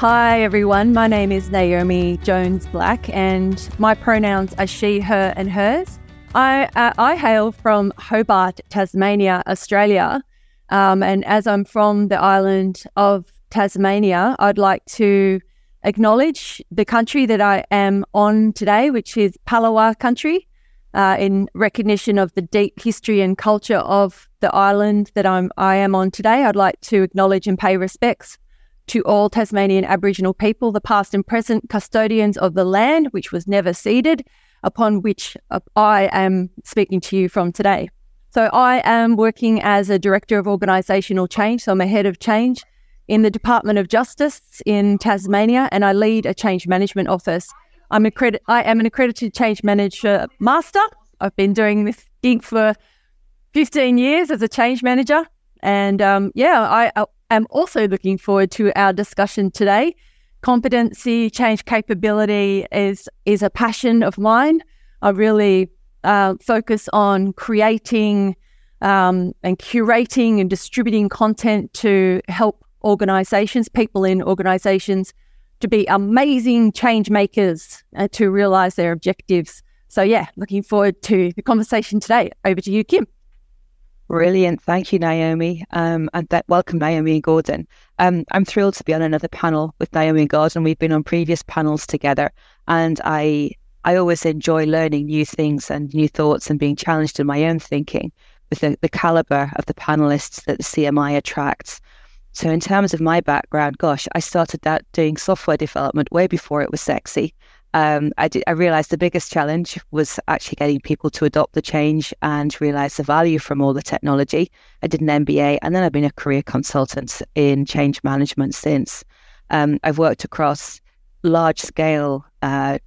Hi, everyone. My name is Naomi Jones Black, and my pronouns are she, her, and hers. I, uh, I hail from Hobart, Tasmania, Australia. Um, and as I'm from the island of Tasmania, I'd like to acknowledge the country that I am on today, which is Palawa country, uh, in recognition of the deep history and culture of the island that I'm I am on today. I'd like to acknowledge and pay respects to all Tasmanian Aboriginal people, the past and present custodians of the land, which was never ceded, upon which uh, I am speaking to you from today. So, I am working as a Director of Organisational Change, so I'm a Head of Change in the Department of Justice in Tasmania, and I lead a change management office. I'm accredited, I am an accredited change manager master. I've been doing this gig for 15 years as a change manager. And um, yeah, I, am also looking forward to our discussion today. Competency, change capability is is a passion of mine. I really uh, focus on creating um, and curating and distributing content to help organizations, people in organizations, to be amazing change makers uh, to realize their objectives. So, yeah, looking forward to the conversation today. Over to you, Kim. Brilliant. Thank you, Naomi. Um, and that, welcome, Naomi and Gordon. Um, I'm thrilled to be on another panel with Naomi and Gordon. We've been on previous panels together, and I I always enjoy learning new things and new thoughts and being challenged in my own thinking with the, the caliber of the panelists that the CMI attracts. So, in terms of my background, gosh, I started out doing software development way before it was sexy um, I, did, I realized the biggest challenge was actually getting people to adopt the change and realize the value from all the technology. I did an MBA and then I've been a career consultant in change management since. Um, I've worked across large scale uh,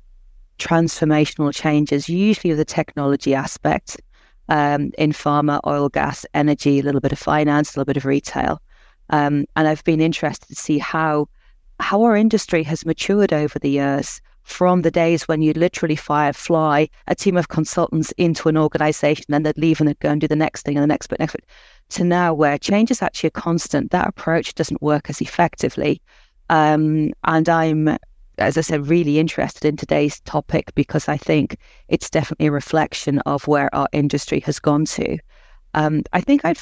transformational changes, usually the technology aspect um, in pharma, oil, gas, energy, a little bit of finance, a little bit of retail. Um, and I've been interested to see how how our industry has matured over the years from the days when you literally fire fly a team of consultants into an organization and they'd leave and they'd go and do the next thing and the next bit, next bit, to now where change is actually a constant. That approach doesn't work as effectively. Um, and I'm, as I said, really interested in today's topic because I think it's definitely a reflection of where our industry has gone to. Um, I think I'd,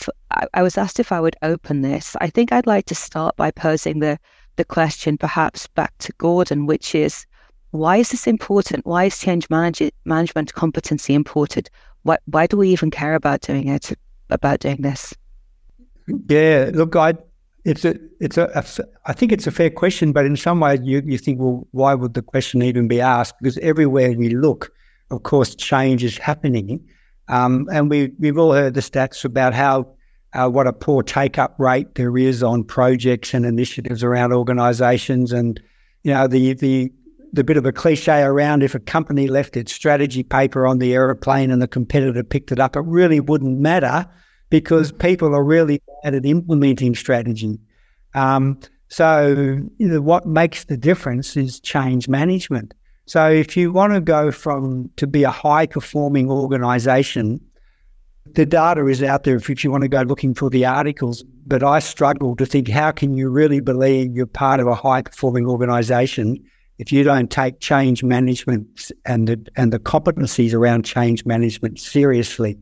I was asked if I would open this. I think I'd like to start by posing the, the question perhaps back to Gordon, which is, why is this important? Why is change manage- management competency important? Why, why do we even care about doing it, about doing this? Yeah, look, I, it's a, it's a, a, I think it's a fair question, but in some ways you, you think, well, why would the question even be asked? Because everywhere we look, of course, change is happening. Um, and we, we've all heard the stats about how, uh, what a poor take up rate there is on projects and initiatives around organizations. And, you know, the, the the bit of a cliche around if a company left its strategy paper on the aeroplane and the competitor picked it up, it really wouldn't matter because people are really bad at implementing strategy. Um, so, you know, what makes the difference is change management. So, if you want to go from to be a high performing organization, the data is out there if you want to go looking for the articles. But I struggle to think how can you really believe you're part of a high performing organization if you don't take change management and the, and the competencies around change management seriously,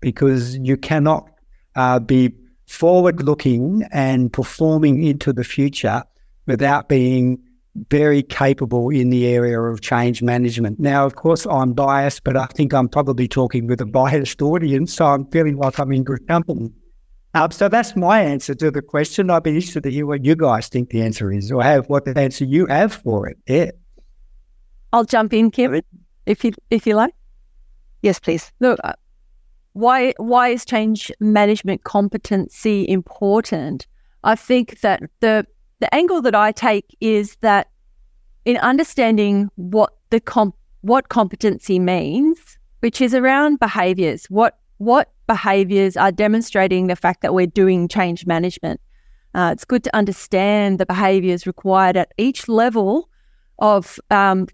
because you cannot uh, be forward looking and performing into the future without being very capable in the area of change management. Now, of course, I'm biased, but I think I'm probably talking with a biased audience, so I'm feeling like I'm in good company. Um, so that's my answer to the question. I'd be interested to hear what you guys think the answer is, or have what the answer you have for it. Yeah. I'll jump in, Kevin, if you if you like. Yes, please. Look, uh, why why is change management competency important? I think that the the angle that I take is that in understanding what the comp what competency means, which is around behaviors, what what behaviors are demonstrating the fact that we're doing change management. Uh, it's good to understand the behaviors required at each level of um,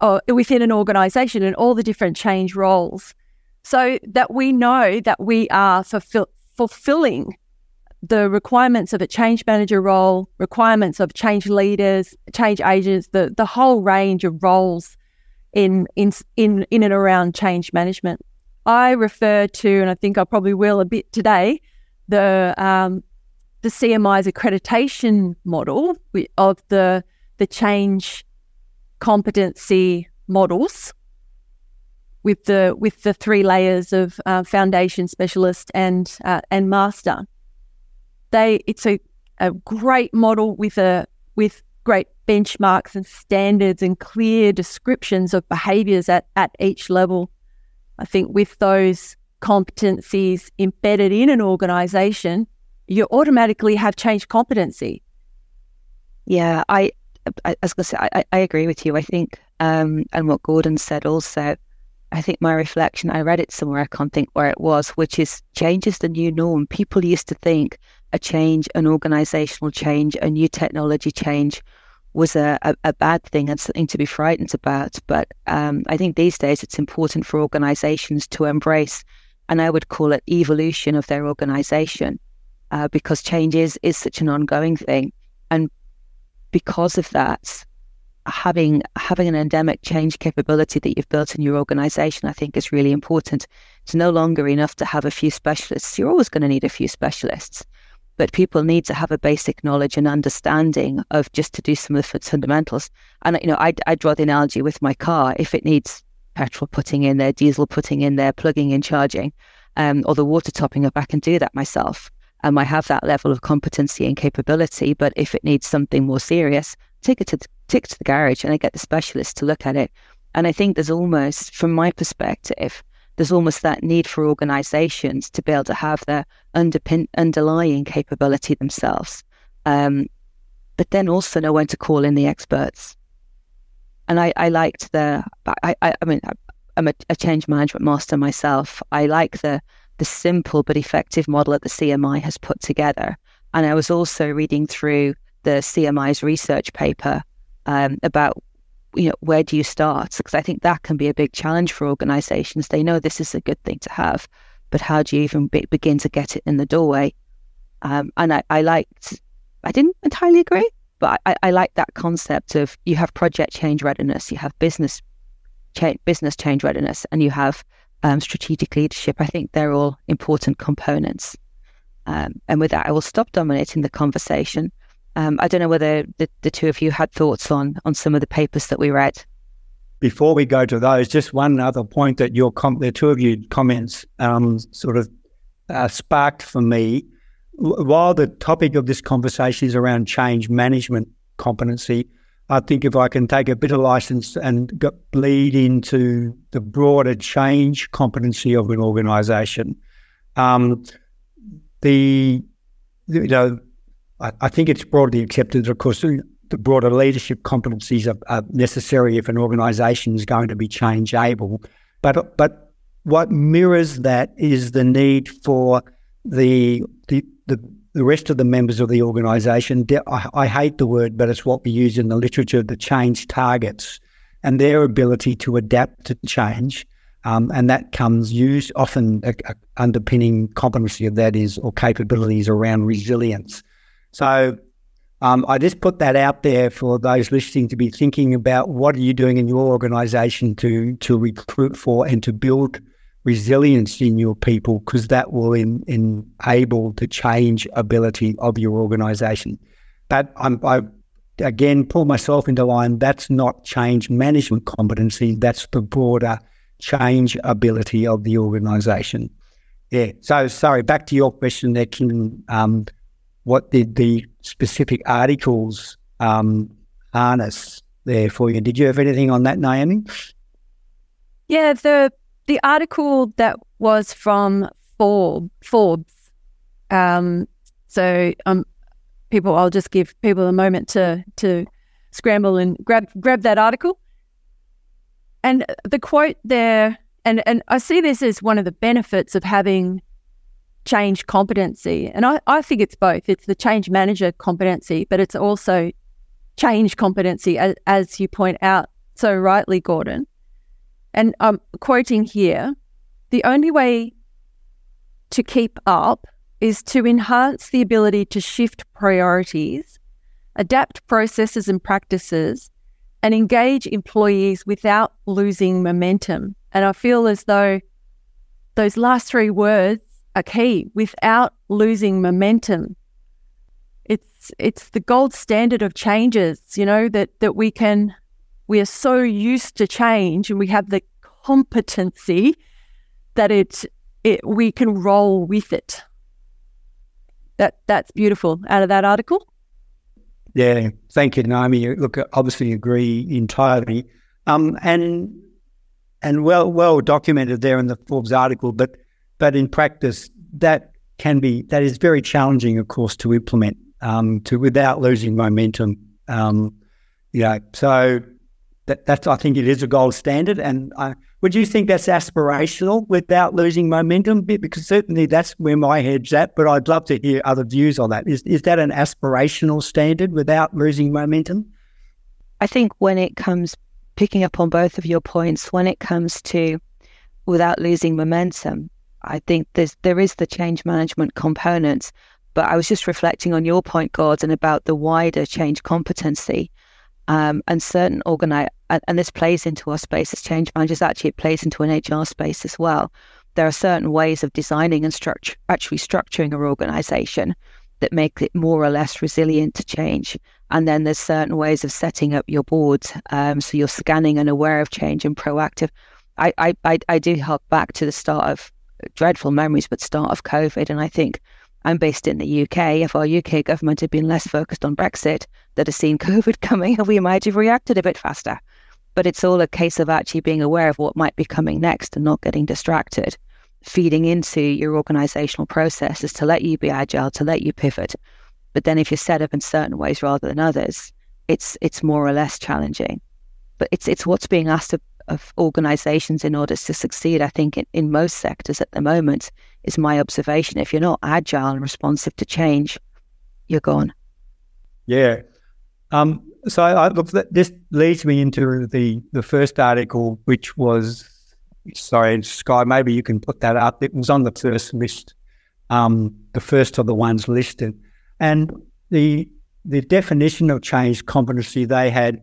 uh, within an organization and all the different change roles so that we know that we are fulfill- fulfilling the requirements of a change manager role, requirements of change leaders, change agents, the the whole range of roles in in in in and around change management. I refer to, and I think I probably will a bit today, the um, the CMI's accreditation model of the the change competency models with the with the three layers of uh, foundation specialist and uh, and master they it's a, a great model with a with great benchmarks and standards and clear descriptions of behaviors at, at each level. I think with those competencies embedded in an organization, you automatically have change competency. Yeah, I, I, going to say, I, I agree with you. I think, um, and what Gordon said also, I think my reflection, I read it somewhere, I can't think where it was, which is change is the new norm. People used to think a change, an organizational change, a new technology change was a, a, a bad thing and something to be frightened about. But um, I think these days it's important for organizations to embrace, and I would call it evolution of their organization, uh, because change is, is such an ongoing thing. And because of that, having having an endemic change capability that you've built in your organization, I think is really important. It's no longer enough to have a few specialists. You're always going to need a few specialists but people need to have a basic knowledge and understanding of just to do some of the fundamentals. And you know, I I draw the analogy with my car. If it needs petrol putting in there, diesel putting in there, plugging in, charging, um, or the water topping up, I can do that myself. Um, I have that level of competency and capability. But if it needs something more serious, take it to take it to the garage and I get the specialist to look at it. And I think there's almost, from my perspective, there's almost that need for organizations to be able to have their underpin, underlying capability themselves, um, but then also know when to call in the experts. And I, I liked the, I, I, I mean, I'm a, a change management master myself. I like the, the simple but effective model that the CMI has put together. And I was also reading through the CMI's research paper um, about you know, where do you start? Because I think that can be a big challenge for organizations. They know this is a good thing to have, but how do you even be, begin to get it in the doorway? Um, and I, I liked, I didn't entirely agree, but I, I like that concept of you have project change readiness, you have business cha- business change readiness, and you have um, strategic leadership. I think they're all important components. Um, and with that, I will stop dominating the conversation um, I don't know whether the, the two of you had thoughts on on some of the papers that we read. Before we go to those, just one other point that your com- the two of you comments um, sort of uh, sparked for me. While the topic of this conversation is around change management competency, I think if I can take a bit of license and go, bleed into the broader change competency of an organisation, um, the you know I, think it's broadly accepted, of course, the broader leadership competencies are, are necessary if an organisation is going to be change able. But but what mirrors that is the need for the the, the the rest of the members of the organisation, I, I, hate the word, but it's what we use in the literature, the change targets and their ability to adapt to change. Um, and that comes used often a, a underpinning competency of that is or capabilities around resilience. So um, I just put that out there for those listening to be thinking about what are you doing in your organisation to to recruit for and to build resilience in your people because that will in, enable the change ability of your organisation. But I'm, I again pull myself into line. That's not change management competency. That's the broader change ability of the organisation. Yeah. So sorry. Back to your question there, Kim. Um, what did the specific articles um, harness there for you? Did you have anything on that, Naomi? Yeah, the the article that was from Forbes. Forbes. Um, so um, people, I'll just give people a moment to to scramble and grab grab that article. And the quote there, and and I see this as one of the benefits of having change competency. And I, I think it's both. It's the change manager competency, but it's also change competency, as, as you point out so rightly, Gordon. And I'm quoting here the only way to keep up is to enhance the ability to shift priorities, adapt processes and practices, and engage employees without losing momentum. And I feel as though those last three words are key without losing momentum. It's it's the gold standard of changes, you know, that that we can we are so used to change and we have the competency that it it we can roll with it. That that's beautiful out of that article. Yeah, thank you, Naomi. Look, obviously agree entirely, um, and and well well documented there in the Forbes article. But but in practice, that can be that is very challenging, of course, to implement um, to without losing momentum. Um, yeah, so that that's I think it is a gold standard. And I, would you think that's aspirational without losing momentum? Because certainly that's where my head's at. But I'd love to hear other views on that. Is is that an aspirational standard without losing momentum? I think when it comes picking up on both of your points, when it comes to without losing momentum, I think there's there is the change management components, But I was just reflecting on your point, Gordon, about the wider change competency um, and certain organize, and this plays into our space as change managers. Actually, it plays into an HR space as well. There are certain ways of designing and structure, actually structuring our organization that make it more or less resilient to change. And then there's certain ways of setting up your boards um, so you're scanning and aware of change and proactive. I, I, I, do hark back to the start of dreadful memories, but start of COVID, and I think I'm based in the UK. If our UK government had been less focused on Brexit, that have seen COVID coming, we might have reacted a bit faster. But it's all a case of actually being aware of what might be coming next and not getting distracted, feeding into your organizational processes to let you be agile, to let you pivot. But then if you're set up in certain ways rather than others, it's it's more or less challenging. But it's it's what's being asked of, of organizations in order to succeed, I think, in, in most sectors at the moment, is my observation. If you're not agile and responsive to change, you're gone. Yeah. Um, so I, look, this leads me into the the first article, which was sorry, Sky. Maybe you can put that up. It was on the first list, um, the first of the ones listed, and the the definition of change competency they had.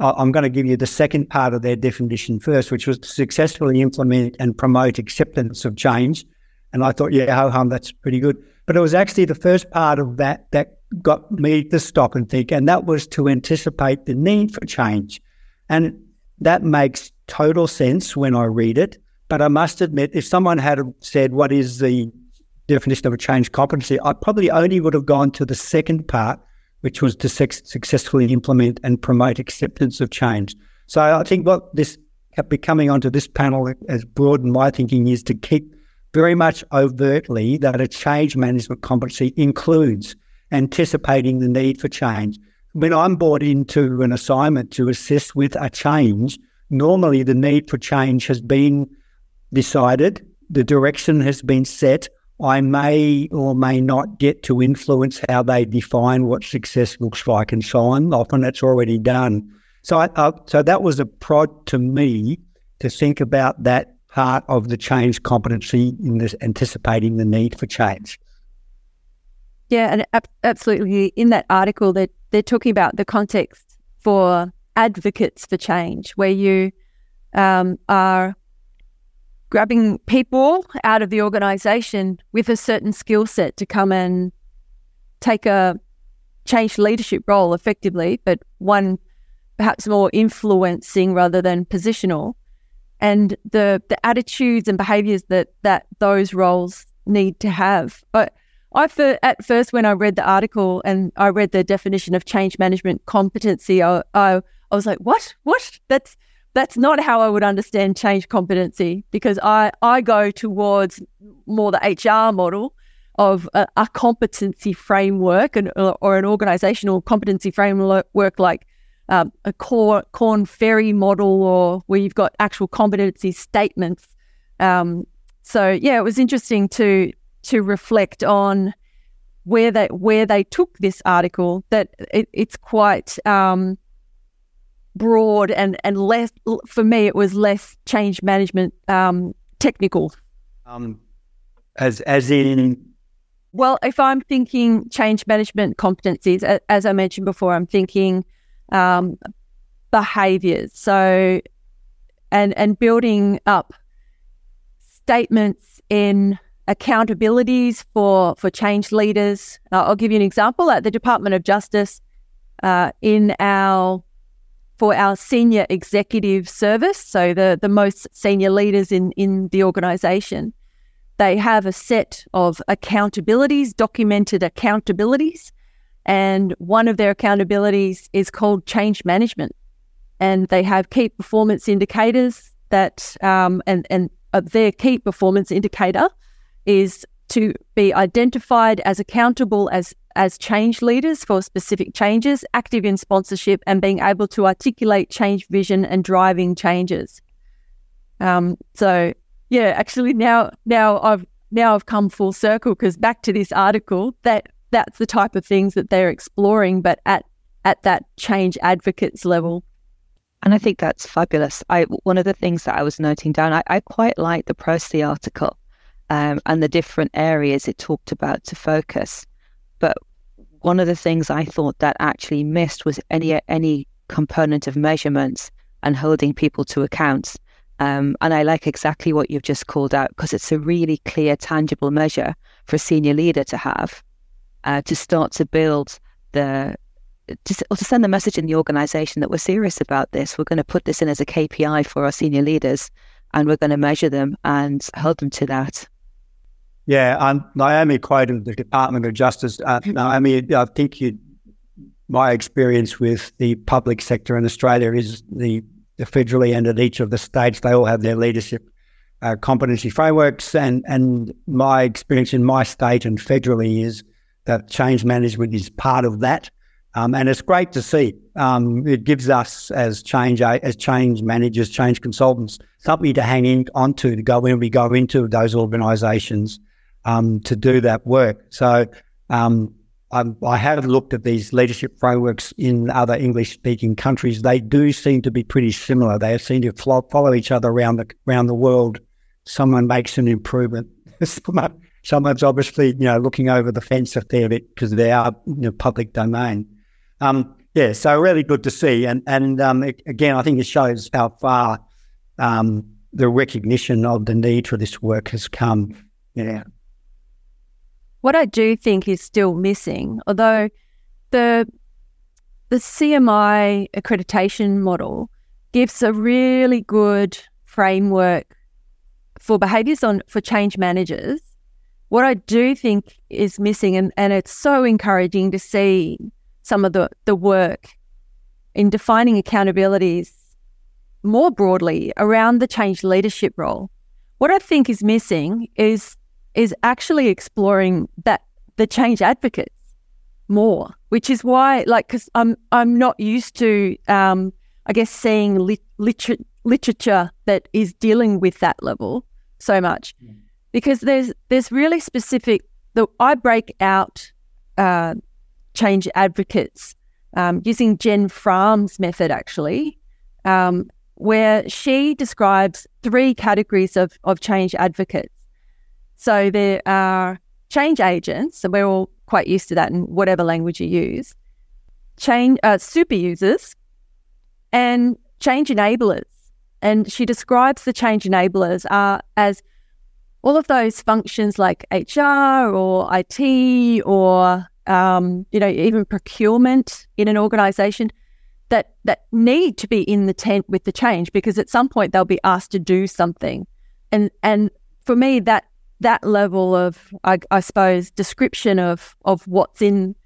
I'm going to give you the second part of their definition first, which was to successfully implement and promote acceptance of change. And I thought, yeah, ho hum, that's pretty good. But it was actually the first part of that that got me to stop and think, and that was to anticipate the need for change. And that makes total sense when I read it. But I must admit, if someone had said, What is the definition of a change competency? I probably only would have gone to the second part, which was to successfully implement and promote acceptance of change. So I think what this becoming onto this panel has broadened my thinking is to keep very much overtly that a change management competency includes anticipating the need for change. When I'm brought into an assignment to assist with a change, normally the need for change has been decided, the direction has been set. I may or may not get to influence how they define what success looks like and so on. Often it's already done. So, I, uh, so that was a prod to me to think about that part of the change competency in this anticipating the need for change. Yeah, and ab- absolutely. In that article, they're, they're talking about the context for advocates for change, where you um, are grabbing people out of the organization with a certain skill set to come and take a change leadership role effectively, but one perhaps more influencing rather than positional. And the the attitudes and behaviors that that those roles need to have. But I at first when I read the article and I read the definition of change management competency, I, I, I was like, what? What? That's that's not how I would understand change competency because I I go towards more the HR model of a, a competency framework and or an organizational competency framework like um, a core Korn Ferry model or where you've got actual competency statements. Um, so yeah, it was interesting to to reflect on where they where they took this article. That it, it's quite um, broad and and less for me. It was less change management um, technical. Um, as as in Well, if I'm thinking change management competencies, as I mentioned before, I'm thinking um, behaviors. So, and and building up statements in accountabilities for for change leaders. Uh, I'll give you an example at the Department of Justice uh, in our for our senior executive service, so the the most senior leaders in in the organisation. They have a set of accountabilities, documented accountabilities, and one of their accountabilities is called change management. And they have key performance indicators that, um, and, and uh, their key performance indicator is to be identified as accountable as as change leaders for specific changes, active in sponsorship, and being able to articulate change vision and driving changes. Um, so yeah, actually now now I've now I've come full circle because back to this article that that's the type of things that they're exploring, but at at that change advocates level. And I think that's fabulous. I one of the things that I was noting down, I, I quite like the Prosci article um, and the different areas it talked about to focus. But one of the things I thought that actually missed was any any component of measurements and holding people to account. Um, and I like exactly what you've just called out because it's a really clear, tangible measure for a senior leader to have uh, to start to build the to, or to send the message in the organization that we're serious about this. We're going to put this in as a KPI for our senior leaders and we're going to measure them and hold them to that. Yeah, um, Naomi quoted the Department of Justice. Uh, Naomi, I think you, my experience with the public sector in Australia is the federally and at each of the states, they all have their leadership uh, competency frameworks. And, and my experience in my state and federally is that change management is part of that. Um, and it's great to see. Um, it gives us as change as change managers, change consultants, something to hang in onto to go when we go into those organisations um, to do that work. So um, um, I have looked at these leadership frameworks in other English speaking countries. They do seem to be pretty similar. They seem to follow each other around the around the world. Someone makes an improvement. Someone's obviously you know looking over the fence a fair bit because they are in the public domain. Um, yeah, so really good to see. And and um, it, again, I think it shows how far um, the recognition of the need for this work has come. Yeah. What I do think is still missing, although the the CMI accreditation model gives a really good framework for behaviors on for change managers. What I do think is missing, and, and it's so encouraging to see some of the, the work in defining accountabilities more broadly around the change leadership role. What I think is missing is is actually exploring that the change advocates more, which is why, like, because I'm I'm not used to, um, I guess, seeing lit- liter- literature that is dealing with that level so much, mm. because there's there's really specific. The I break out uh, change advocates um, using Jen Frahm's method actually, um, where she describes three categories of of change advocates. So there are change agents, and we're all quite used to that in whatever language you use, change uh, super users, and change enablers. And she describes the change enablers as all of those functions like HR or IT or um, you know even procurement in an organization that that need to be in the tent with the change because at some point they'll be asked to do something and and for me that that level of, I, I suppose, description of of what's in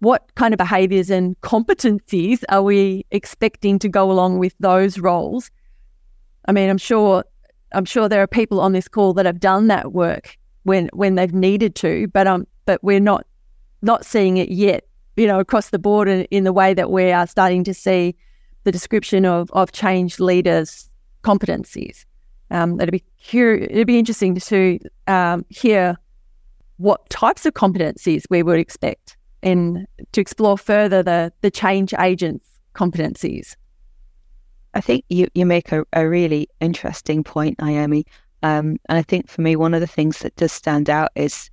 what kind of behaviors and competencies are we expecting to go along with those roles? I mean, I'm sure I'm sure there are people on this call that have done that work when when they've needed to, but um, but we're not not seeing it yet. You know, across the board in, in the way that we are starting to see the description of of change leaders' competencies. Um, it'd be it'd be interesting to um, hear what types of competencies we would expect and to explore further the the change agents competencies. I think you, you make a, a really interesting point, Naomi. Um, and I think for me, one of the things that does stand out is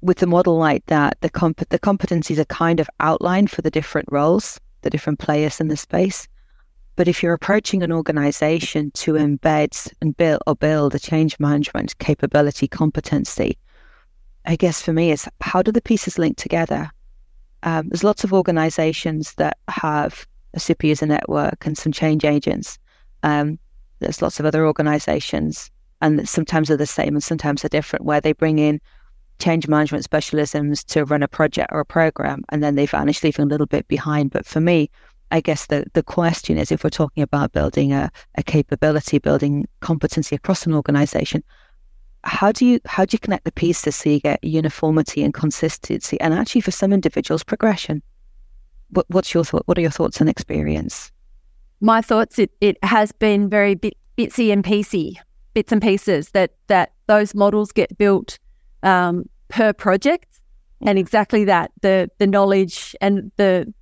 with a model like that, the comp- the competencies are kind of outlined for the different roles, the different players in the space. But if you're approaching an organization to embed and build or build a change management capability competency, I guess for me is how do the pieces link together? Um, there's lots of organizations that have a super user network and some change agents. Um, there's lots of other organizations, and sometimes they're the same and sometimes they're different, where they bring in change management specialisms to run a project or a program, and then they vanish, leaving a little bit behind. But for me, I guess the, the question is if we're talking about building a, a capability, building competency across an organization, how do you how do you connect the pieces so you get uniformity and consistency and actually for some individuals progression? What, what's your thought? What are your thoughts and experience? My thoughts it, it has been very bit, bitsy and piecey, bits and pieces that that those models get built um, per project, and exactly that the the knowledge and the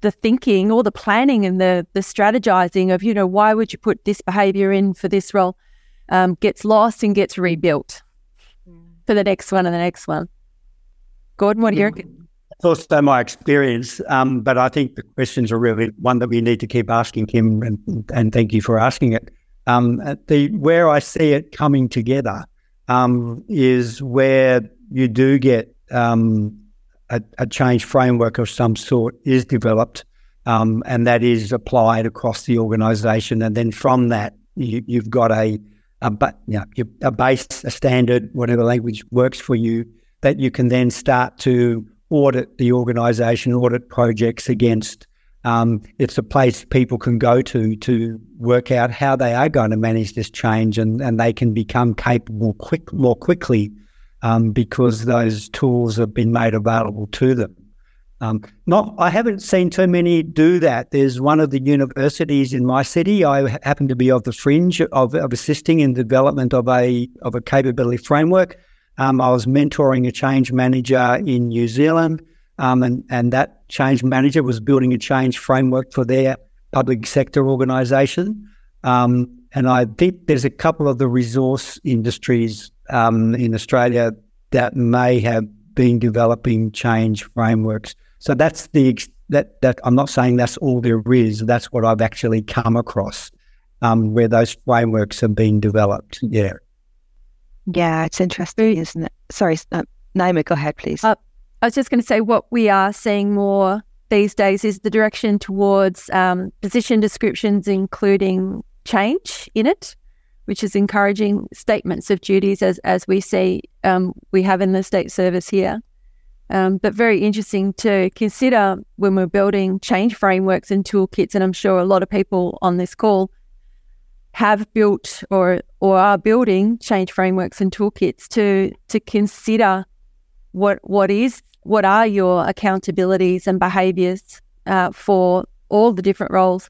the thinking or the planning and the the strategizing of you know why would you put this behavior in for this role um, gets lost and gets rebuilt mm. for the next one and the next one. Gordon, what do you reckon? That's also my experience, um, but I think the questions are really one that we need to keep asking Kim, and, and thank you for asking it. Um, the where I see it coming together um, is where you do get um, a, a, change framework of some sort is developed, um, and that is applied across the organisation, and then from that you, have got a a, you know, a base, a standard, whatever language works for you, that you can then start to audit the organisation, audit projects against. Um, it's a place people can go to to work out how they are going to manage this change, and, and they can become capable quick more quickly um, because those tools have been made available to them. Um, not, I haven't seen too many do that. There's one of the universities in my city. I happen to be of the fringe of, of assisting in development of a of a capability framework. Um, I was mentoring a change manager in New Zealand, um, and and that change manager was building a change framework for their public sector organisation. Um, and I think there's a couple of the resource industries um, in Australia that may have been developing change frameworks. So that's the that that I'm not saying that's all there is. That's what I've actually come across um, where those frameworks have been developed. Yeah. Yeah, it's interesting, isn't it? Sorry, uh, Naomi, go ahead, please. Uh, I was just going to say what we are seeing more these days is the direction towards um, position descriptions, including change in it, which is encouraging statements of duties as as we see um, we have in the state service here. Um, but very interesting to consider when we're building change frameworks and toolkits. And I'm sure a lot of people on this call have built or or are building change frameworks and toolkits to to consider what what is what are your accountabilities and behaviors uh, for all the different roles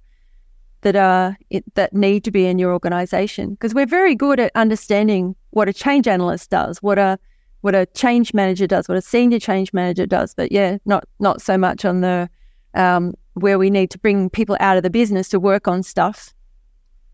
that are that need to be in your organization because we're very good at understanding what a change analyst does what a what a change manager does, what a senior change manager does. But yeah, not not so much on the um, where we need to bring people out of the business to work on stuff.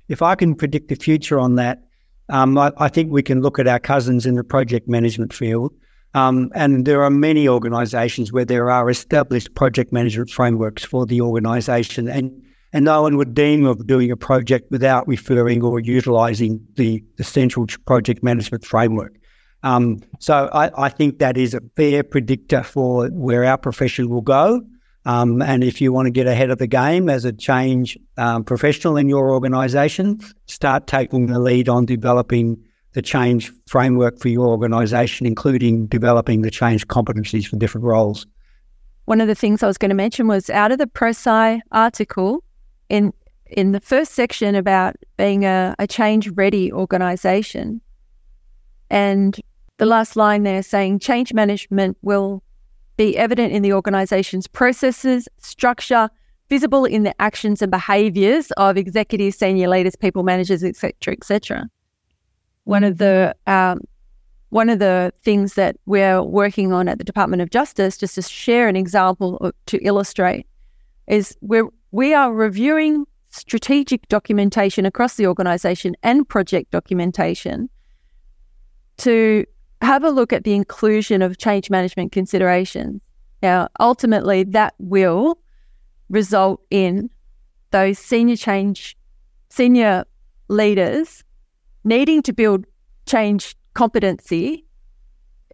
If I can predict the future on that, um, I, I, think we can look at our cousins in the project management field. Um, and there are many organisations where there are established project management frameworks for the organisation, and and no one would deem of doing a project without referring or utilising the, the central project management framework. Um, so I, I, think that is a fair predictor for where our profession will go. Um, and if you want to get ahead of the game as a change um, professional in your organisation, start taking the lead on developing the change framework for your organisation, including developing the change competencies for different roles. One of the things I was going to mention was out of the ProSci article in in the first section about being a, a change ready organisation and the last line there saying change management will be evident in the organization's processes, structure, visible in the actions and behaviors of executives, senior leaders, people managers, etc., etc. One of the um, one of the things that we're working on at the Department of Justice, just to share an example to illustrate, is we're we are reviewing strategic documentation across the organisation and project documentation to have a look at the inclusion of change management considerations. Now, ultimately, that will result in those senior change, senior leaders needing to build change competency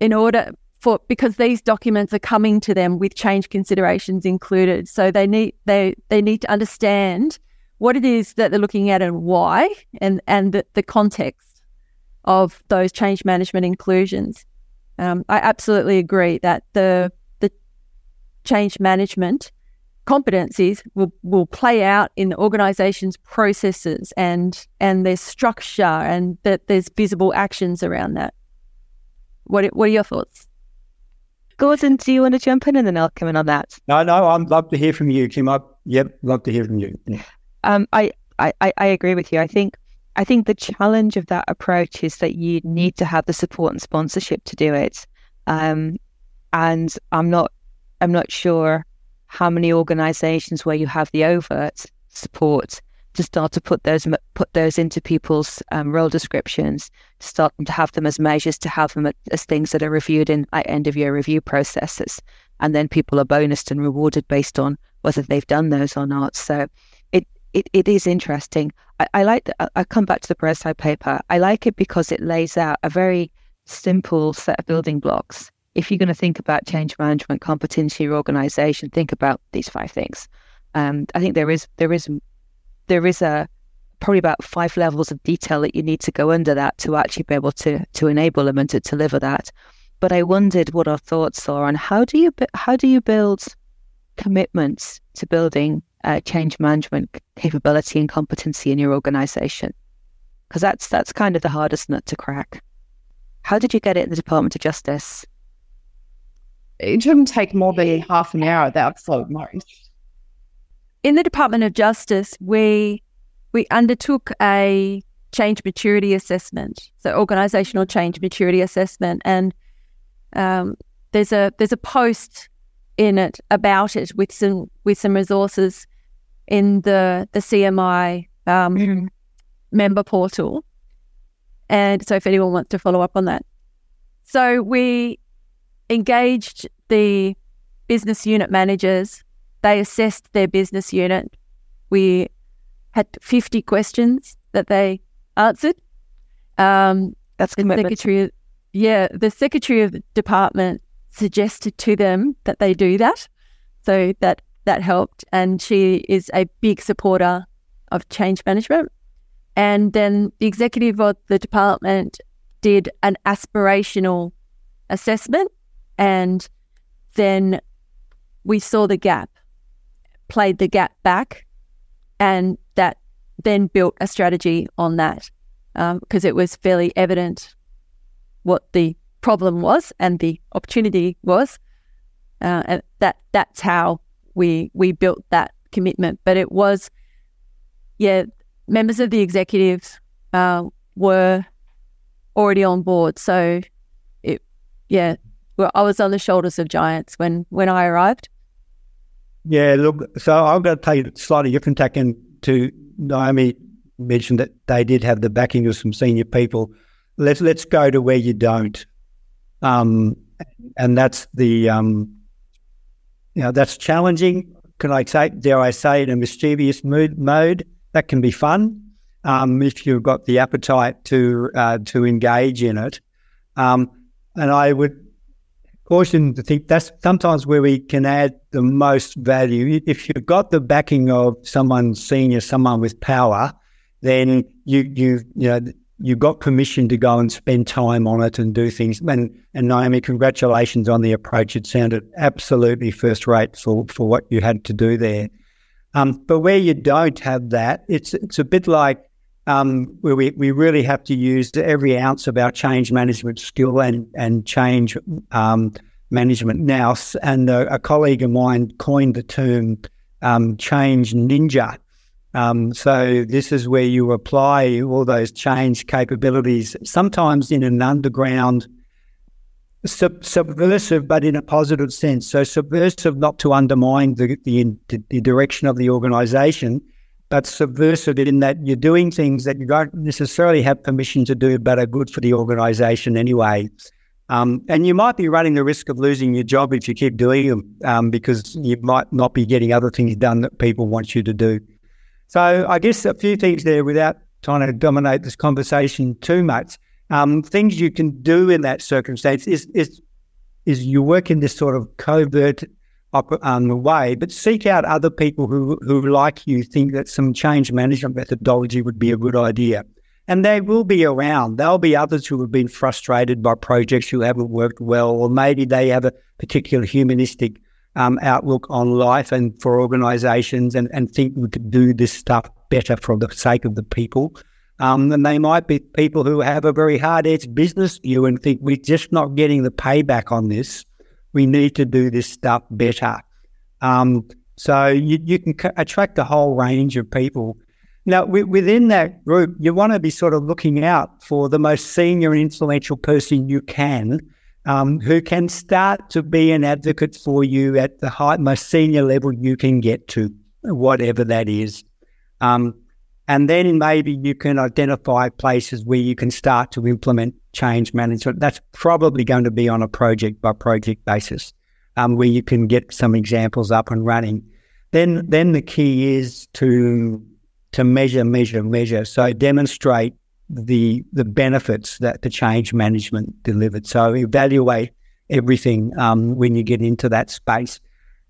in order for because these documents are coming to them with change considerations included. So they need they they need to understand what it is that they're looking at and why and and the, the context of those change management inclusions. Um, I absolutely agree that the the change management competencies will, will play out in the organization's processes and and their structure and that there's visible actions around that. What what are your thoughts? Gordon, do you want to jump in and then I'll come in on that? No, no, I'd love to hear from you, Kim. I, yep, love to hear from you. Um, I, I, I agree with you. I think I think the challenge of that approach is that you need to have the support and sponsorship to do it. Um, and I'm not I'm not sure how many organizations where you have the overt support to start to put those put those into people's um, role descriptions, start to have them as measures, to have them as things that are reviewed in end of year review processes, and then people are bonused and rewarded based on whether they've done those or not. So it it, it is interesting. I, I like the, I come back to the Breslau paper. I like it because it lays out a very simple set of building blocks if you're going to think about change management competency your organization, think about these five things. Um, I think there is there is there is a probably about five levels of detail that you need to go under that to actually be able to to enable them and to deliver that. But I wondered what our thoughts are on how do you how do you build commitments to building uh, change management capability and competency in your organization because that's that's kind of the hardest nut to crack. How did you get it in the Department of Justice? it shouldn't take more than half an hour at the absolute most. In the Department of Justice, we we undertook a change maturity assessment, so organisational change maturity assessment, and um, there's a there's a post in it about it with some with some resources in the the CMI um, mm-hmm. member portal, and so if anyone wants to follow up on that, so we engaged the business unit managers. They assessed their business unit. We had 50 questions that they answered. Um, That's the secretary. Yeah, the secretary of the department suggested to them that they do that, so that that helped. And she is a big supporter of change management. And then the executive of the department did an aspirational assessment and then we saw the gap, played the gap back, and that then built a strategy on that because um, it was fairly evident what the problem was and the opportunity was. Uh, and that that's how we we built that commitment. But it was, yeah, members of the executives uh, were already on board. So it, yeah, well, I was on the shoulders of giants when when I arrived. Yeah, look, so I'm going to take a slightly different tack to Naomi mentioned that they did have the backing of some senior people. Let's let's go to where you don't, um, and that's the um, you know that's challenging. Can I say, dare I say, in a mischievous mood mode? That can be fun um, if you've got the appetite to uh, to engage in it. Um, and I would caution to think that's sometimes where we can add the most value. If you've got the backing of someone senior, someone with power, then you you you know you got permission to go and spend time on it and do things. And and Naomi, congratulations on the approach. It sounded absolutely first rate for for what you had to do there. Um, but where you don't have that, it's it's a bit like um, where we, we really have to use every ounce of our change management skill and, and change um, management now. And a, a, colleague of mine coined the term um, change ninja. Um, so this is where you apply all those change capabilities, sometimes in an underground, sub- subversive, but in a positive sense. So subversive, not to undermine the, the, the direction of the organisation, but subversive in that you're doing things that you don't necessarily have permission to do, but are good for the organisation anyway. Um, and you might be running the risk of losing your job if you keep doing them um, because you might not be getting other things done that people want you to do. So I guess a few things there without trying to dominate this conversation too much. Um, things you can do in that circumstance is is is you work in this sort of covert um, way, but seek out other people who who like you think that some change management methodology would be a good idea. And they will be around. There'll be others who have been frustrated by projects who haven't worked well, or maybe they have a particular humanistic um, outlook on life and for organizations and, and think we could do this stuff better for the sake of the people. Um, and they might be people who have a very hard edged business view and think we're just not getting the payback on this. We need to do this stuff better. Um, so you, you can attract a whole range of people. Now, w- within that group, you want to be sort of looking out for the most senior and influential person you can um, who can start to be an advocate for you at the high, most senior level you can get to, whatever that is. Um, and then maybe you can identify places where you can start to implement change management. That's probably going to be on a project by project basis, um, where you can get some examples up and running. Then, then the key is to to measure, measure, measure. So demonstrate the the benefits that the change management delivered. So evaluate everything um, when you get into that space,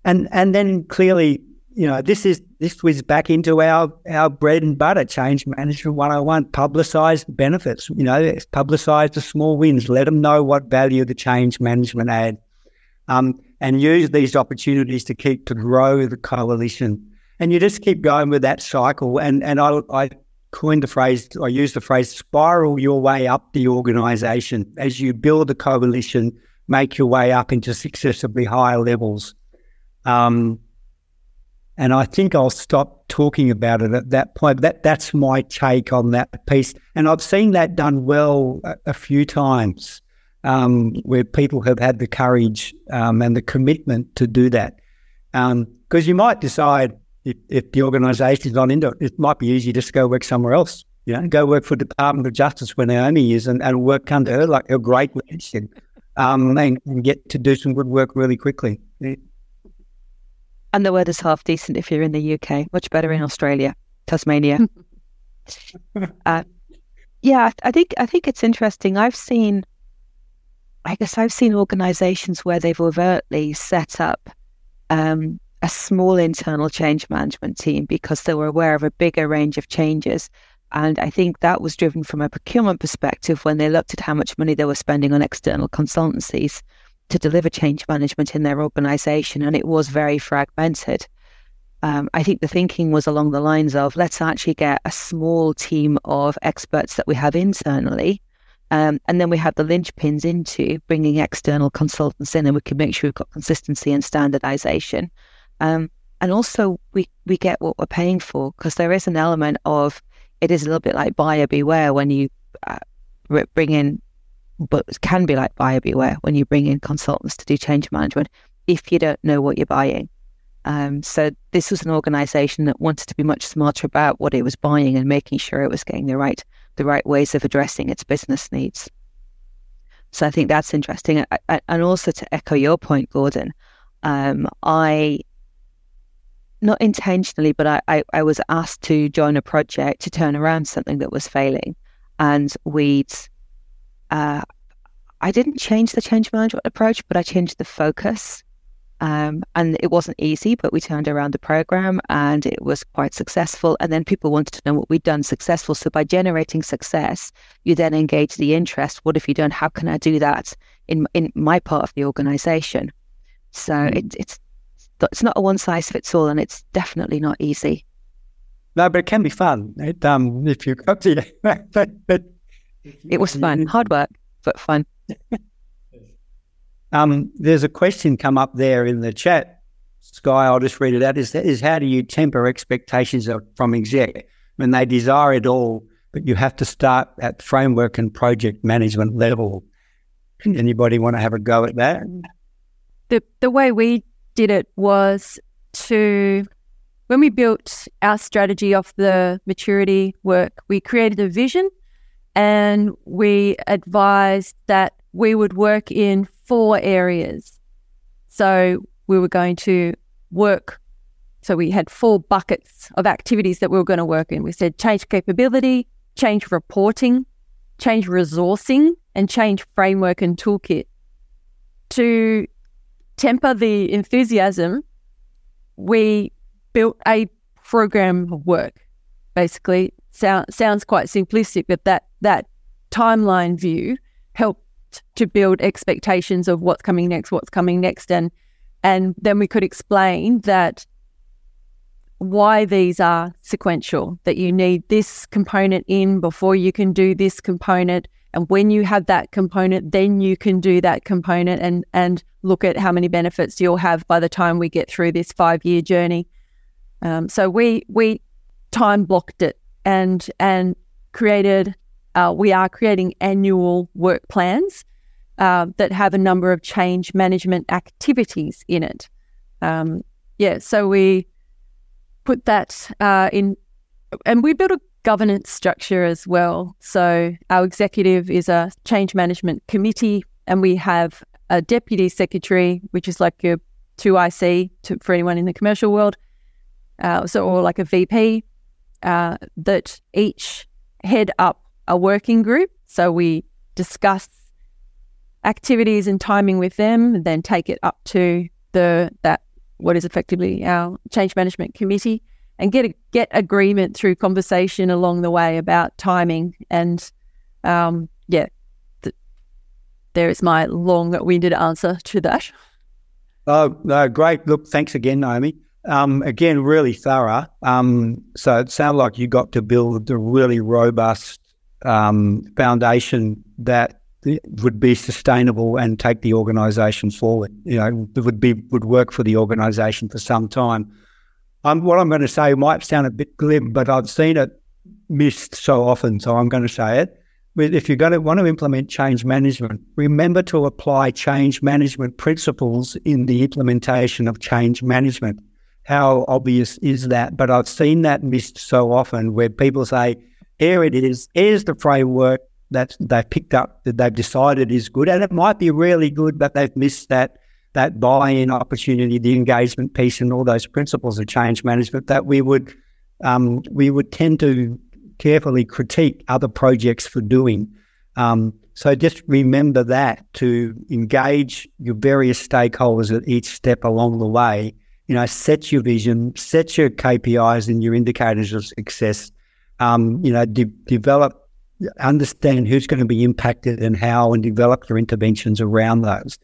and and then clearly, you know, this is this was back into our our bread and butter change management 101 publicize benefits you know publicize the small wins let them know what value the change management add um, and use these opportunities to keep to grow the coalition. And you just keep going with that cycle. And and I, I coined the phrase, I use the phrase spiral your way up the organization. As you build the coalition, make your way up into successively higher levels. Um, and I think I'll stop talking about it at that point. That that's my take on that piece, and I've seen that done well a, a few times, um, where people have had the courage um, and the commitment to do that. Because um, you might decide, if, if the is not into it, it might be easy just to go work somewhere else. You know, go work for the Department of Justice where Naomi is and, and work under her like a great leadership um, and, and, get to do some good work really quickly. And the weather's half decent if you're in the UK, much better in Australia, Tasmania. uh, yeah, I think I think it's interesting. I've seen, I guess I've seen organisations where they've overtly set up um, a small internal change management team because they were aware of a bigger range of changes. And I think that was driven from a procurement perspective when they looked at how much money they were spending on external consultancies to deliver change management in their organization. And it was very fragmented. Um, I think the thinking was along the lines of let's actually get a small team of experts that we have internally. Um, and then we have the linchpins into bringing external consultants in, and we can make sure we've got consistency and standardization. Um, and also, we, we get what we're paying for because there is an element of it is a little bit like buyer beware when you uh, bring in, but it can be like buyer beware when you bring in consultants to do change management if you don't know what you're buying. Um, so this was an organization that wanted to be much smarter about what it was buying and making sure it was getting the right the right ways of addressing its business needs. So I think that's interesting. I, I, and also to echo your point, Gordon, um, I not intentionally, but I, I, I, was asked to join a project to turn around something that was failing. And we'd, uh, I didn't change the change management approach, but I changed the focus. Um, and it wasn't easy, but we turned around the program and it was quite successful. And then people wanted to know what we'd done successful. So by generating success, you then engage the interest. What have you done? How can I do that in in my part of the organization? So mm. it, it's it's not a one size fits all, and it's definitely not easy. No, but it can be fun. It, um, if you but, but it was fun, hard work, but fun. um, there's a question come up there in the chat, Sky. I'll just read it out. Is is how do you temper expectations from exec when they desire it all, but you have to start at framework and project management level? Anybody want to have a go at that? The the way we did it was to when we built our strategy off the maturity work, we created a vision and we advised that we would work in four areas. So we were going to work. So we had four buckets of activities that we were going to work in. We said change capability, change reporting, change resourcing, and change framework and toolkit. To temper the enthusiasm, we built a program of work. Basically, sound, sounds quite simplistic, but that that timeline view helped to build expectations of what's coming next, what's coming next, and and then we could explain that why these are sequential, that you need this component in before you can do this component. And when you have that component, then you can do that component and, and look at how many benefits you'll have by the time we get through this five year journey. Um, so we we time blocked it and and created. Uh, we are creating annual work plans uh, that have a number of change management activities in it. Um, yeah, so we put that uh, in, and we built a governance structure as well. So our executive is a change management committee, and we have a deputy secretary, which is like your 2IC to, for anyone in the commercial world. Uh, so, or like a VP uh, that each head up a working group. So we discuss activities and timing with them, and then take it up to the that what is effectively our change management committee, and get a, get agreement through conversation along the way about timing. And um, yeah, th- there is my long-winded answer to that. Oh, no, great! Look, thanks again, Naomi. Um, again, really thorough. Um, so it sounds like you got to build a really robust um, foundation that would be sustainable and take the organisation forward. You know, would be would work for the organisation for some time. Um, what I'm going to say might sound a bit glib, but I've seen it missed so often, so I'm going to say it. If you're going to want to implement change management, remember to apply change management principles in the implementation of change management. How obvious is that? But I've seen that missed so often where people say, here it is, here's the framework, that they've picked up that they've decided is good, and it might be really good, but they've missed that that buy-in opportunity, the engagement piece, and all those principles of change management that we would um, we would tend to carefully critique other projects for doing. Um, so just remember that to engage your various stakeholders at each step along the way. You know, set your vision, set your KPIs and your indicators of success. Um, you know, de- develop understand who's going to be impacted and how, and develop your interventions around those.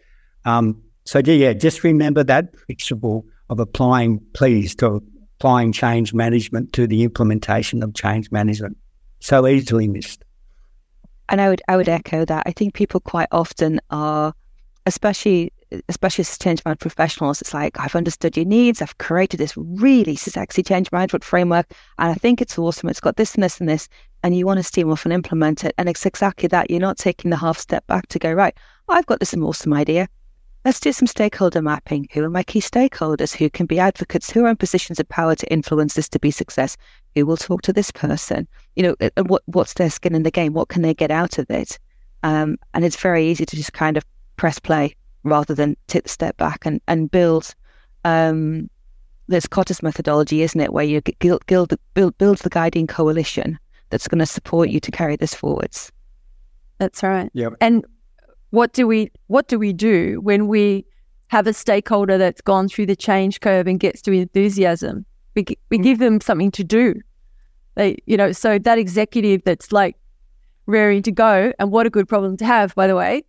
Um, so yeah, just remember that principle of applying, please, to applying change management to the implementation of change management. So easily missed. And I would I would echo that. I think people quite often are, especially especially as change management professionals, it's like, I've understood your needs. I've created this really sexy change management framework. And I think it's awesome. It's got this and this and this. And you want to steam off and implement it. And it's exactly that. You're not taking the half step back to go, right, I've got this awesome idea. Let's do some stakeholder mapping. Who are my key stakeholders? Who can be advocates? Who are in positions of power to influence this to be success? Who will talk to this person? You know, what, what's their skin in the game? What can they get out of it? Um, and it's very easy to just kind of press play rather than take the step back and, and build um, this Kotter's methodology, isn't it, where you build, build, build, build the guiding coalition that's going to support you to carry this forwards. That's right. Yep. And what do we what do we do when we have a stakeholder that's gone through the change curve and gets to enthusiasm? We we give them something to do. They, you know, so that executive that's like raring to go, and what a good problem to have, by the way,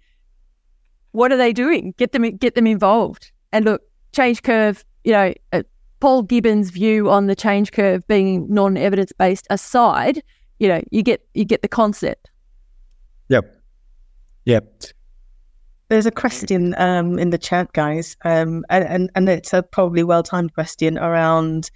what are they doing? Get them get them involved. And look, change curve. You know, uh, Paul Gibbons' view on the change curve being non-evidence based aside, you know, you get you get the concept. Yep. Yep. There's a question um, in the chat, guys, um, and, and, and it's a probably well timed question around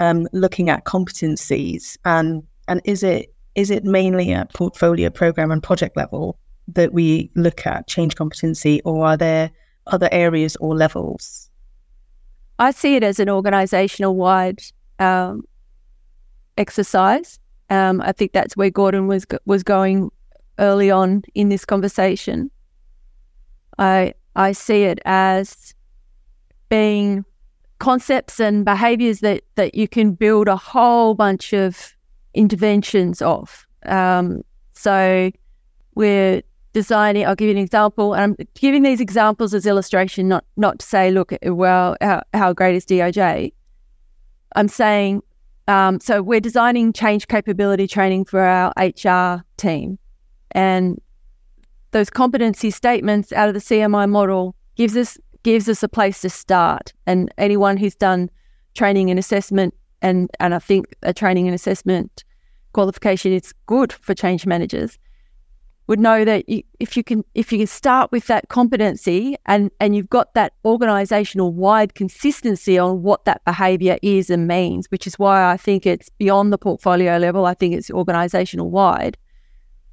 um, looking at competencies and and is it is it mainly at portfolio program and project level that we look at change competency, or are there other areas or levels? I see it as an organisational wide um, exercise. Um, I think that's where Gordon was was going early on in this conversation. I I see it as being concepts and behaviors that that you can build a whole bunch of interventions of. Um, so we're designing. I'll give you an example, and I'm giving these examples as illustration, not not to say, look, well, how, how great is DOJ? I'm saying, um, so we're designing change capability training for our HR team, and those competency statements out of the CMI model gives us gives us a place to start. And anyone who's done training and assessment, and and I think a training and assessment qualification is good for change managers, would know that you, if you can if you can start with that competency and and you've got that organizational wide consistency on what that behavior is and means, which is why I think it's beyond the portfolio level. I think it's organizational wide.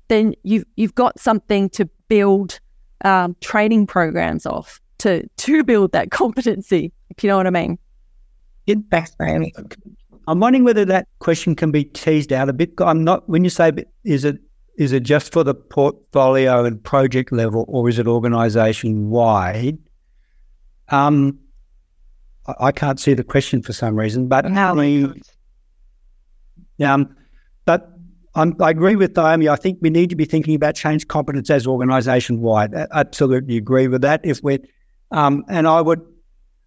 Then you've you've got something to build um, training programs off to to build that competency. If you know what I mean. Good Naomi. I'm wondering whether that question can be teased out a bit. I'm not when you say is it is it just for the portfolio and project level, or is it organisation wide? Um, I, can't see the question for some reason, but no. I mean, um, but I'm, i agree with Naomi. I think we need to be thinking about change competence as organisation wide. I absolutely agree with that. If we're, um, and I would,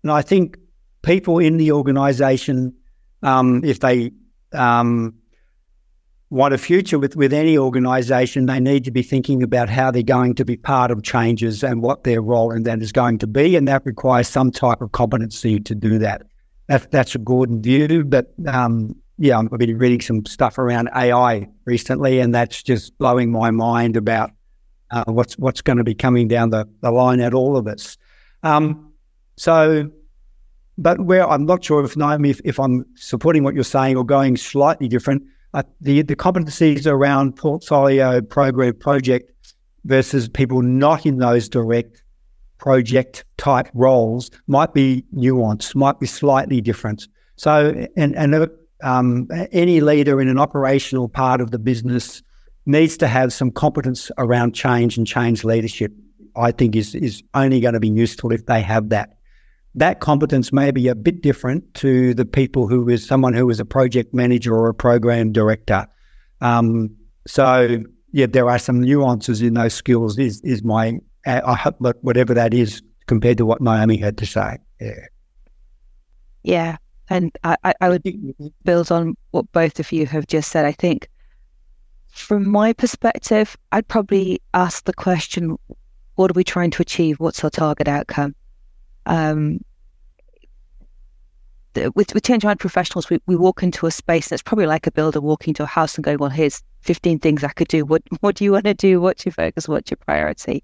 and I think people in the organisation, um, if they um, want a future with, with any organisation, they need to be thinking about how they're going to be part of changes and what their role in that is going to be. And that requires some type of competency to do that. that that's a Gordon view. But um, yeah, I've been reading some stuff around AI recently, and that's just blowing my mind about uh, what's what's going to be coming down the, the line at all of us. Um, so, but where I'm not sure if Naomi, if, if I'm supporting what you're saying or going slightly different, uh, the the competencies around portfolio program project versus people not in those direct project type roles might be nuanced, might be slightly different. So, and and um, any leader in an operational part of the business needs to have some competence around change and change leadership. I think is is only going to be useful if they have that that competence may be a bit different to the people who is someone who is a project manager or a program director. Um, so yeah, there are some nuances in those skills. Is is my I hope whatever that is compared to what Naomi had to say. Yeah, yeah, and I, I would build on what both of you have just said. I think from my perspective, I'd probably ask the question: What are we trying to achieve? What's our target outcome? Um, with, with change mind professionals, we, we walk into a space that's probably like a builder walking to a house and going, well, here's 15 things I could do. What, what do you want to do? What's your focus? What's your priority?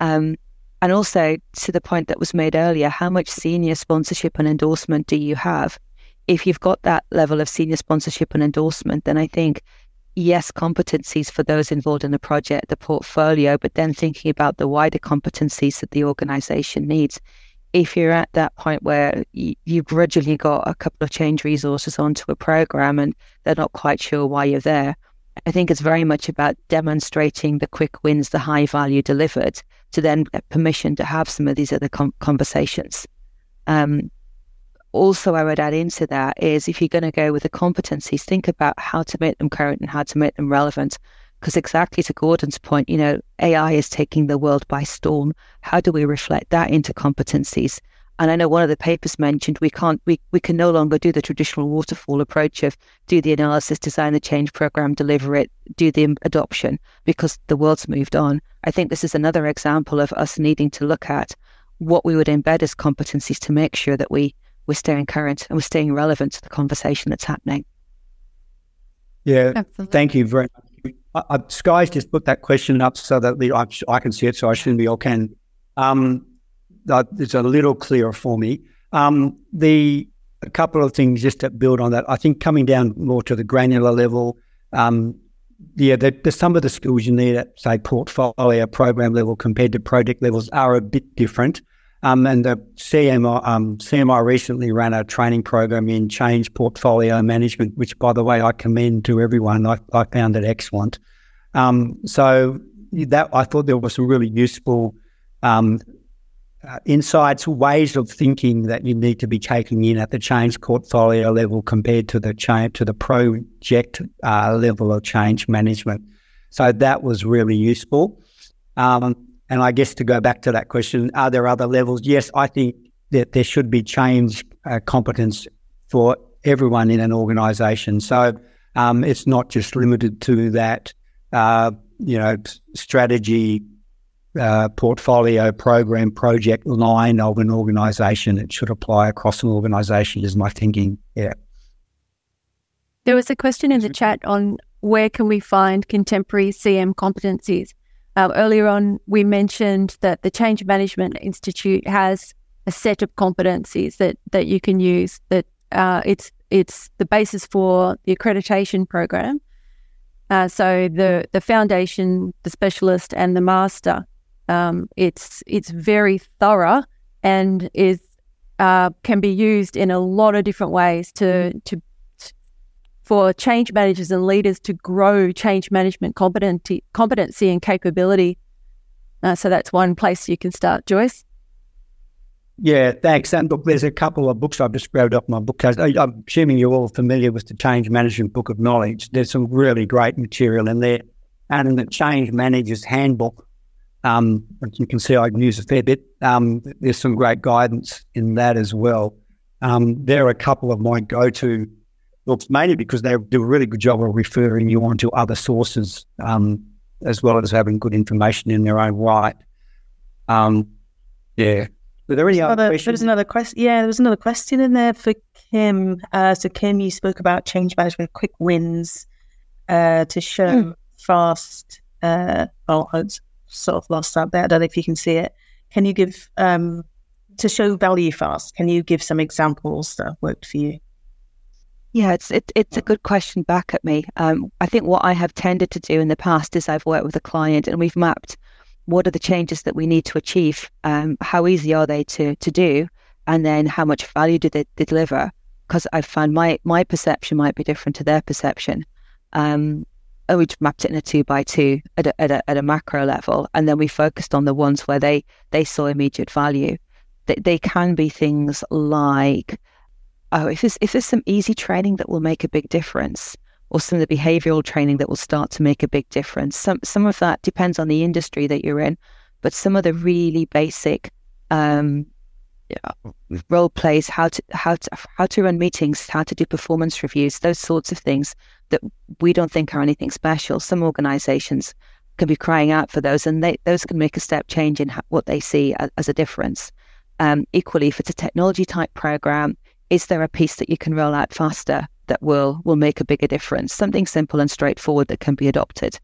Um, and also to the point that was made earlier, how much senior sponsorship and endorsement do you have? If you've got that level of senior sponsorship and endorsement, then I think yes, competencies for those involved in the project, the portfolio, but then thinking about the wider competencies that the organization needs if you're at that point where you, you've gradually got a couple of change resources onto a program and they're not quite sure why you're there, I think it's very much about demonstrating the quick wins, the high value delivered, to then get permission to have some of these other com- conversations. Um, also, I would add into that is if you're going to go with the competencies, think about how to make them current and how to make them relevant. Because exactly to Gordon's point, you know, AI is taking the world by storm. How do we reflect that into competencies? And I know one of the papers mentioned we can't we, we can no longer do the traditional waterfall approach of do the analysis, design the change program, deliver it, do the adoption because the world's moved on. I think this is another example of us needing to look at what we would embed as competencies to make sure that we we're staying current and we're staying relevant to the conversation that's happening. Yeah, Absolutely. thank you very much. I, Sky's just put that question up so that I, I, can see it, so I assume we all can. Um, it's a little clearer for me. Um, the a couple of things just to build on that. I think coming down more to the granular level, um, yeah, the, the, some of the skills you need at say portfolio program level compared to project levels are a bit different. Um, and the CMI, um, CMI recently ran a training program in change portfolio management, which, by the way, I commend to everyone. I, I found it excellent. Um, so that I thought there was some really useful um, uh, insights, ways of thinking that you need to be taking in at the change portfolio level compared to the change to the project uh, level of change management. So that was really useful. Um, and I guess to go back to that question, are there other levels? Yes, I think that there should be change uh, competence for everyone in an organisation. So um, it's not just limited to that, uh, you know, strategy, uh, portfolio, program, project line of an organisation. It should apply across an organisation, is my thinking. Yeah. There was a question in the chat on where can we find contemporary CM competencies. Uh, earlier on, we mentioned that the Change Management Institute has a set of competencies that that you can use. That uh, it's it's the basis for the accreditation program. Uh, so the the foundation, the specialist, and the master. Um, it's it's very thorough and is uh, can be used in a lot of different ways to to for change managers and leaders to grow change management competency, competency and capability. Uh, so that's one place you can start, Joyce. Yeah, thanks. And look, there's a couple of books I've just grabbed off my bookcase. I'm assuming you're all familiar with the Change Management Book of Knowledge. There's some really great material in there. And in the Change Manager's Handbook, um, you can see I can use a fair bit. Um, there's some great guidance in that as well. Um, there are a couple of my go-to mainly because they do a really good job of referring you on to other sources, um, as well as having good information in their own right. Um, yeah, were there any other, questions? There was another question. Yeah, there was another question in there for Kim. Uh, so, Kim, you spoke about change management, quick wins uh, to show mm. fast. Uh, well, I sort of lost that there. I don't know if you can see it. Can you give um, to show value fast? Can you give some examples that worked for you? Yeah, it's it, it's a good question back at me. Um, I think what I have tended to do in the past is I've worked with a client and we've mapped what are the changes that we need to achieve? Um, how easy are they to to do? And then how much value do they, they deliver? Because I found my my perception might be different to their perception. Um, and we mapped it in a two by two at a, at a, at a macro level, and then we focused on the ones where they they saw immediate value. They, they can be things like, oh, if there's if there's some easy training that will make a big difference, or some of the behavioral training that will start to make a big difference. Some some of that depends on the industry that you're in, but some of the really basic um, role plays, how to how to how to run meetings, how to do performance reviews, those sorts of things that we don't think are anything special. Some organisations can be crying out for those, and they, those can make a step change in what they see as, as a difference. Um, equally, if it's a technology type program, is there a piece that you can roll out faster that will will make a bigger difference. Something simple and straightforward that can be adopted.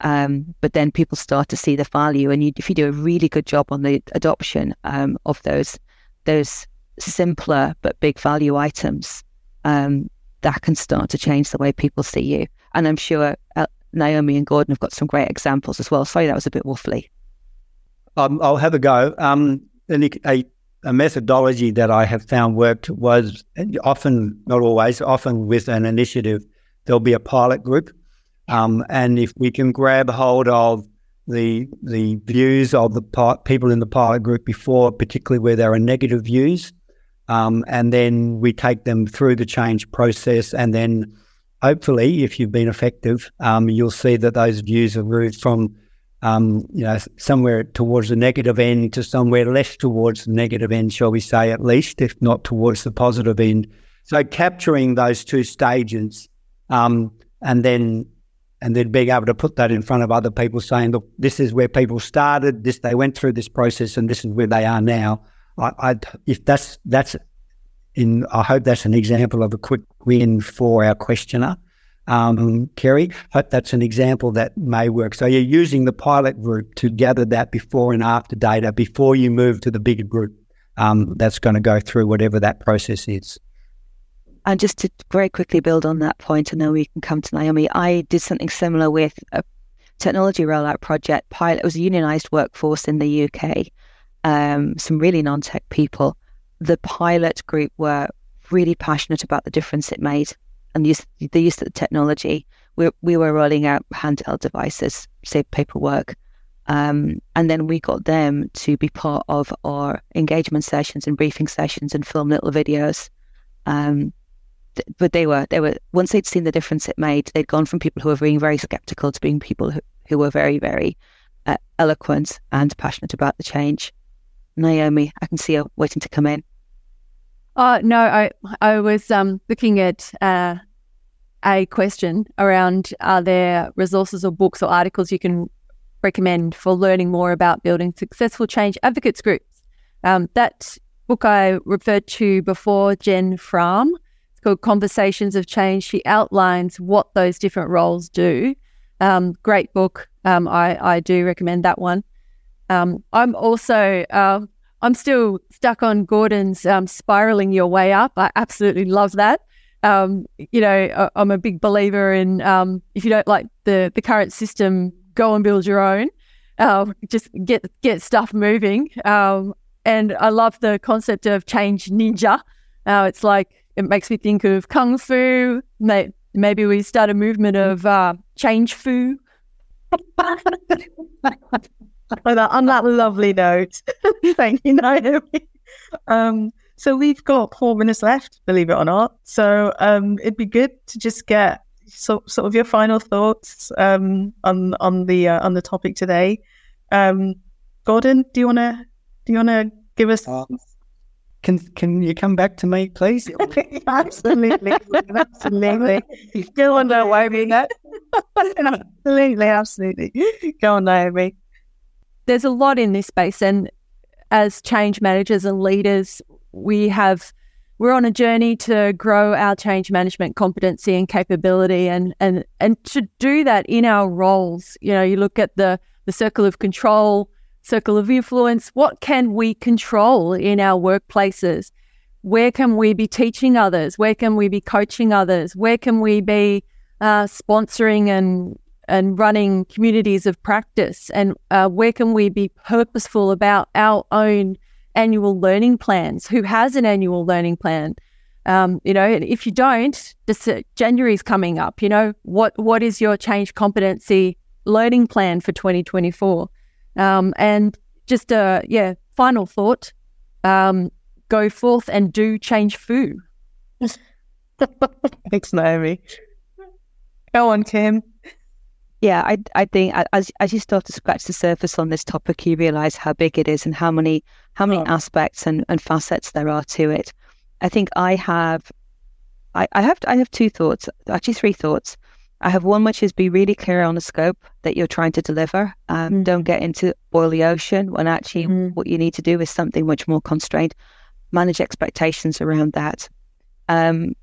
Um, but then people start to see the value, and you, if you do a really good job on the adoption um, of those those simpler but big value items, um, that can start to change the way people see you. And I'm sure uh, Naomi and Gordon have got some great examples as well. Sorry, that was a bit waffly. Um, I'll have a go. Um, a a methodology that I have found worked was often, not always, often with an initiative, there'll be a pilot group. Um, and if we can grab hold of the the views of the people in the pilot group before, particularly where there are negative views, um, and then we take them through the change process, and then hopefully, if you've been effective, um, you'll see that those views are moved from um, you know, somewhere towards the negative end to somewhere less towards the negative end, shall we say, at least, if not towards the positive end. So capturing those two stages, um, and then and then being able to put that in front of other people, saying, "Look, this is where people started. This they went through this process, and this is where they are now." I, I if that's that's in, I hope that's an example of a quick win for our questioner um, Kerry. Hope that's an example that may work. So you're using the pilot group to gather that before and after data before you move to the bigger group um, that's going to go through whatever that process is. And just to very quickly build on that point, and then we can come to Naomi. I did something similar with a technology rollout project pilot. It was a unionized workforce in the UK, um, some really non tech people. The pilot group were really passionate about the difference it made and use, the use of the technology. We, we were rolling out handheld devices, save paperwork. Um, and then we got them to be part of our engagement sessions and briefing sessions and film little videos. Um, but they were they were once they'd seen the difference it made, they'd gone from people who were being very skeptical to being people who, who were very very uh, eloquent and passionate about the change. Naomi, I can see you waiting to come in. Oh no, I I was um, looking at uh, a question around are there resources or books or articles you can recommend for learning more about building successful change advocates groups. Um, that book I referred to before, Jen Frahm, it's called Conversations of Change. She outlines what those different roles do. Um, great book. Um, I, I do recommend that one. Um, I'm also uh, I'm still stuck on Gordon's um, spiraling your way up. I absolutely love that. Um, you know, I'm a big believer in um, if you don't like the the current system, go and build your own. Uh, just get get stuff moving. Um, and I love the concept of change ninja. Uh, it's like it makes me think of kung fu. May, maybe we start a movement of uh, change fu. on, that, on that lovely note, thank you, Naomi. Um, so we've got four minutes left, believe it or not. So um, it'd be good to just get so, sort of your final thoughts um, on on the uh, on the topic today. Um, Gordon, do you want to do you want to give us? Uh, can can you come back to me, please? absolutely, absolutely. Go on, Naomi. absolutely, absolutely. Go on, Naomi. There's a lot in this space, and as change managers and leaders, we have we're on a journey to grow our change management competency and capability and and and to do that in our roles. You know you look at the the circle of control circle of influence. What can we control in our workplaces? Where can we be teaching others? Where can we be coaching others? Where can we be uh, sponsoring and and running communities of practice? And uh, where can we be purposeful about our own annual learning plans? Who has an annual learning plan? Um, you know, and if you don't, this uh, January is coming up. You know, what what is your change competency learning plan for 2024? Um, and just a yeah, final thought: um, go forth and do change fu. Thanks, Naomi. Go on, Kim. Yeah, I I think as as you start to scratch the surface on this topic, you realise how big it is and how many how many oh. aspects and, and facets there are to it. I think I have, I, I have I have two thoughts, actually three thoughts. I have one which is be really clear on the scope that you're trying to deliver. Um, mm. Don't get into boil the ocean when actually mm. what you need to do is something much more constrained. Manage expectations around that. Um,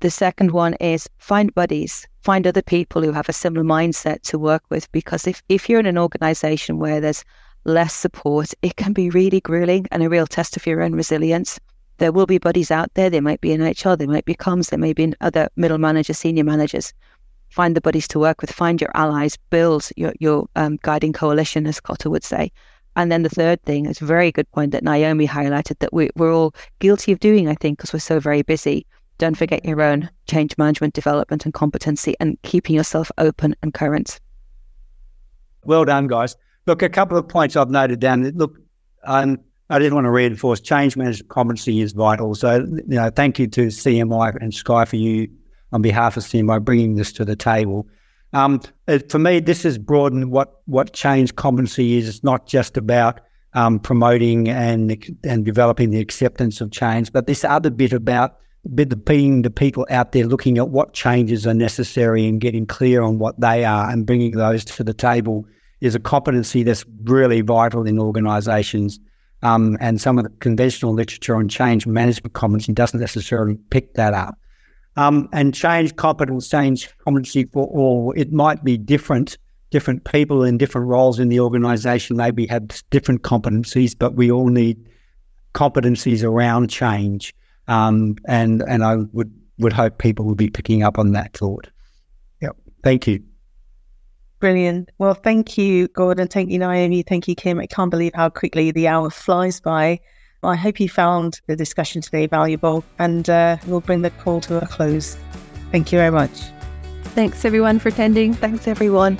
the second one is find buddies, find other people who have a similar mindset to work with. Because if, if you're in an organization where there's less support, it can be really grueling and a real test of your own resilience. There will be buddies out there. They might be in HR, they might be comms, they may be in other middle managers, senior managers. Find the buddies to work with, find your allies, build your, your um, guiding coalition, as Kotter would say. And then the third thing is a very good point that Naomi highlighted that we, we're all guilty of doing, I think, because we're so very busy don't forget your own change management development and competency and keeping yourself open and current. Well done, guys. Look, a couple of points I've noted down. Look, um, I did want to reinforce change management competency is vital. So, you know, thank you to CMI and Sky for you on behalf of CMI bringing this to the table. Um, for me, this has broadened what what change competency is. It's not just about um, promoting and and developing the acceptance of change, but this other bit about being the people out there looking at what changes are necessary and getting clear on what they are and bringing those to the table is a competency that's really vital in organisations. Um, and some of the conventional literature on change management competency doesn't necessarily pick that up. Um, and change competence, change competency for all, it might be different. Different people in different roles in the organisation maybe have different competencies, but we all need competencies around change. Um, and and I would would hope people would be picking up on that thought. Yep. Thank you. Brilliant. Well, thank you, Gordon. Thank you, Naomi. Thank you, Kim. I can't believe how quickly the hour flies by. I hope you found the discussion today valuable, and uh, we'll bring the call to a close. Thank you very much. Thanks, everyone, for attending. Thanks, everyone.